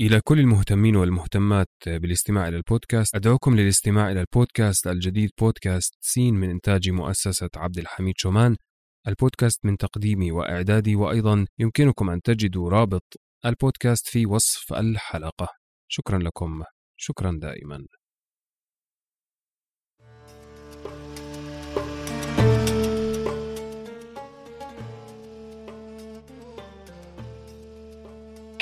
إلى كل المهتمين والمهتمات بالاستماع إلى البودكاست أدعوكم للاستماع إلى البودكاست الجديد بودكاست سين من إنتاج مؤسسة عبد الحميد شومان. البودكاست من تقديمي وإعدادي وأيضا يمكنكم أن تجدوا رابط البودكاست في وصف الحلقة. شكرا لكم. شكرا دائما.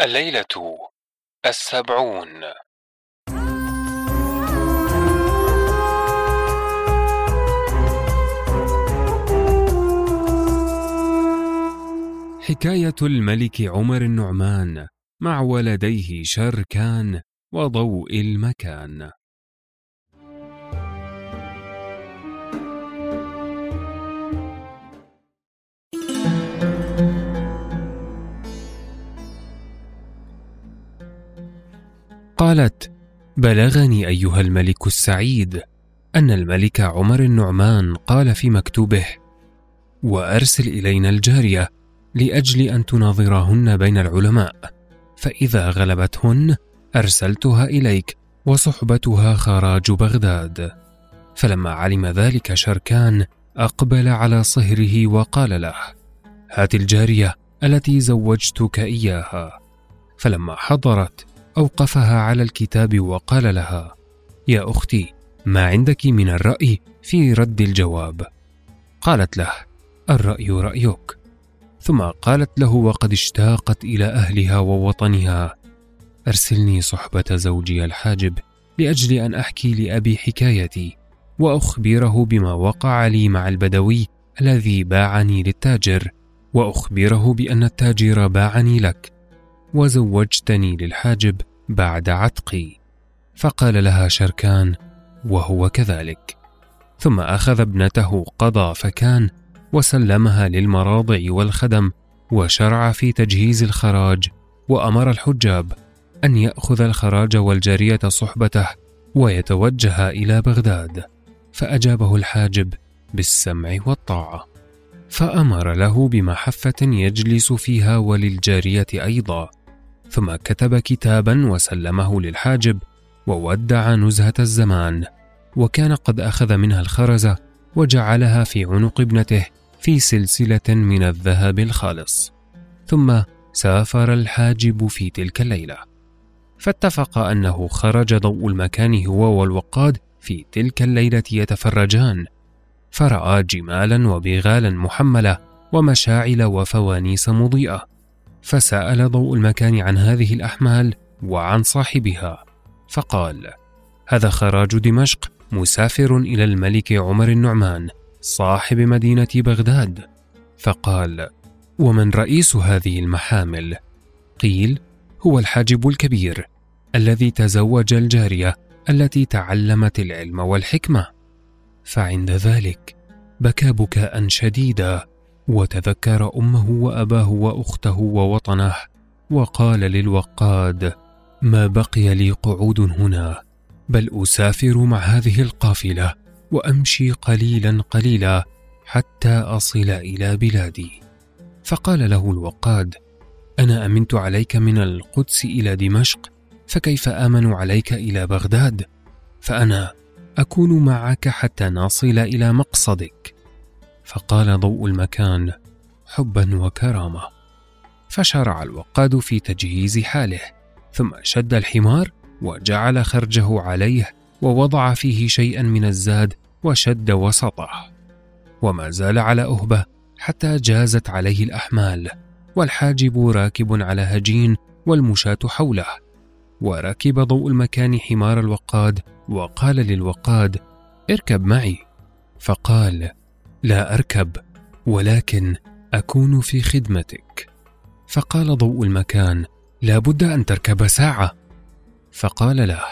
الليلة السبعون. حكاية الملك عمر النعمان مع ولديه شركان وضوء المكان. قالت بلغني أيها الملك السعيد أن الملك عمر النعمان قال في مكتوبه وأرسل إلينا الجارية لأجل أن تناظرهن بين العلماء فإذا غلبتهن أرسلتها إليك وصحبتها خراج بغداد. فلما علم ذلك شركان أقبل على صهره وقال له هات الجارية التي زوجتك إياها. فلما حضرت أوقفها على الكتاب وقال لها يا أختي ما عندك من الرأي في رد الجواب؟ قالت له الرأي رأيك. ثم قالت له وقد اشتاقت إلى أهلها ووطنها. أرسلني صحبة زوجي الحاجب لأجل أن أحكي لأبي حكايتي وأخبره بما وقع لي مع البدوي الذي باعني للتاجر وأخبره بأن التاجر باعني لك. وزوجتني للحاجب بعد عتقي فقال لها شركان وهو كذلك. ثم أخذ ابنته قضى فكان وسلمها للمراضع والخدم وشرع في تجهيز الخراج وأمر الحجاب أن يأخذ الخراج والجارية صحبته ويتوجه إلى بغداد. فأجابه الحاجب بالسمع والطاعة. فأمر له بمحفة يجلس فيها وللجارية أيضا. ثم كتب كتابا وسلمه للحاجب وودع نزهة الزمان وكان قد أخذ منها الخرزة وجعلها في عنق ابنته في سلسلة من الذهب الخالص. ثم سافر الحاجب في تلك الليلة. فاتفق أنه خرج ضوء المكان هو والوقاد في تلك الليلة يتفرجان فرأى جمالا وبغالا محملة ومشاعل وفوانيس مضيئة. فسأل ضوء المكان عن هذه الأحمال وعن صاحبها فقال هذا خراج دمشق مسافر إلى الملك عمر النعمان صاحب مدينة بغداد. فقال ومن رئيس هذه المحامل؟ قيل هو الحاجب الكبير الذي تزوج الجارية التي تعلمت العلم والحكمة. فعند ذلك بكى بكاء شديدا. وتذكر أمه وأباه وأخته ووطنه وقال للوقاد ما بقي لي قعود هنا بل أسافر مع هذه القافلة وأمشي قليلا قليلا حتى أصل إلى بلادي. فقال له الوقاد أنا أمنت عليك من القدس إلى دمشق فكيف آمن عليك إلى بغداد؟ فأنا أكون معك حتى نصل إلى مقصدك. فقال ضوء المكان حبا وكرامة. فشرع الوقاد في تجهيز حاله ثم شد الحمار وجعل خرجه عليه ووضع فيه شيئا من الزاد وشد وسطه. وما زال على أهبة حتى جازت عليه الأحمال والحاجب راكب على هجين والمشاة حوله. وركب ضوء المكان حمار الوقاد وقال للوقاد اركب معي. فقال لا أركب ولكن أكون في خدمتك. فقال ضوء المكان لا بد أن تركب ساعة. فقال له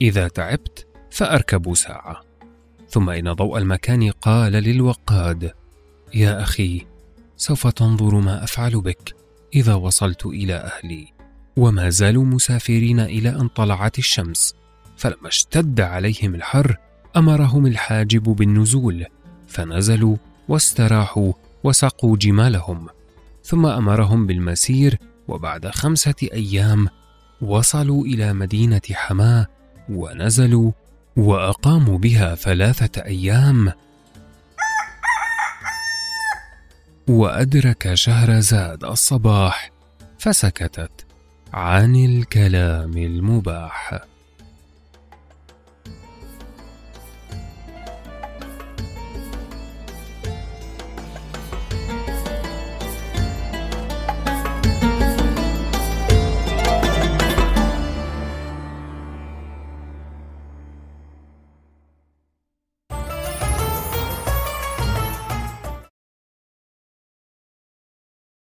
إذا تعبت فأركب ساعة. ثم إن ضوء المكان قال للوقاد يا أخي سوف تنظر ما أفعل بك إذا وصلت إلى أهلي. وما زالوا مسافرين إلى أن طلعت الشمس فلما اشتد عليهم الحر أمرهم الحاجب بالنزول. فنزلوا واستراحوا وسقوا جمالهم ثم أمرهم بالمسير وبعد خمسة أيام وصلوا إلى مدينة حماة ونزلوا وأقاموا بها ثلاثة أيام. وأدرك شهرزاد الصباح فسكتت عن الكلام المباح.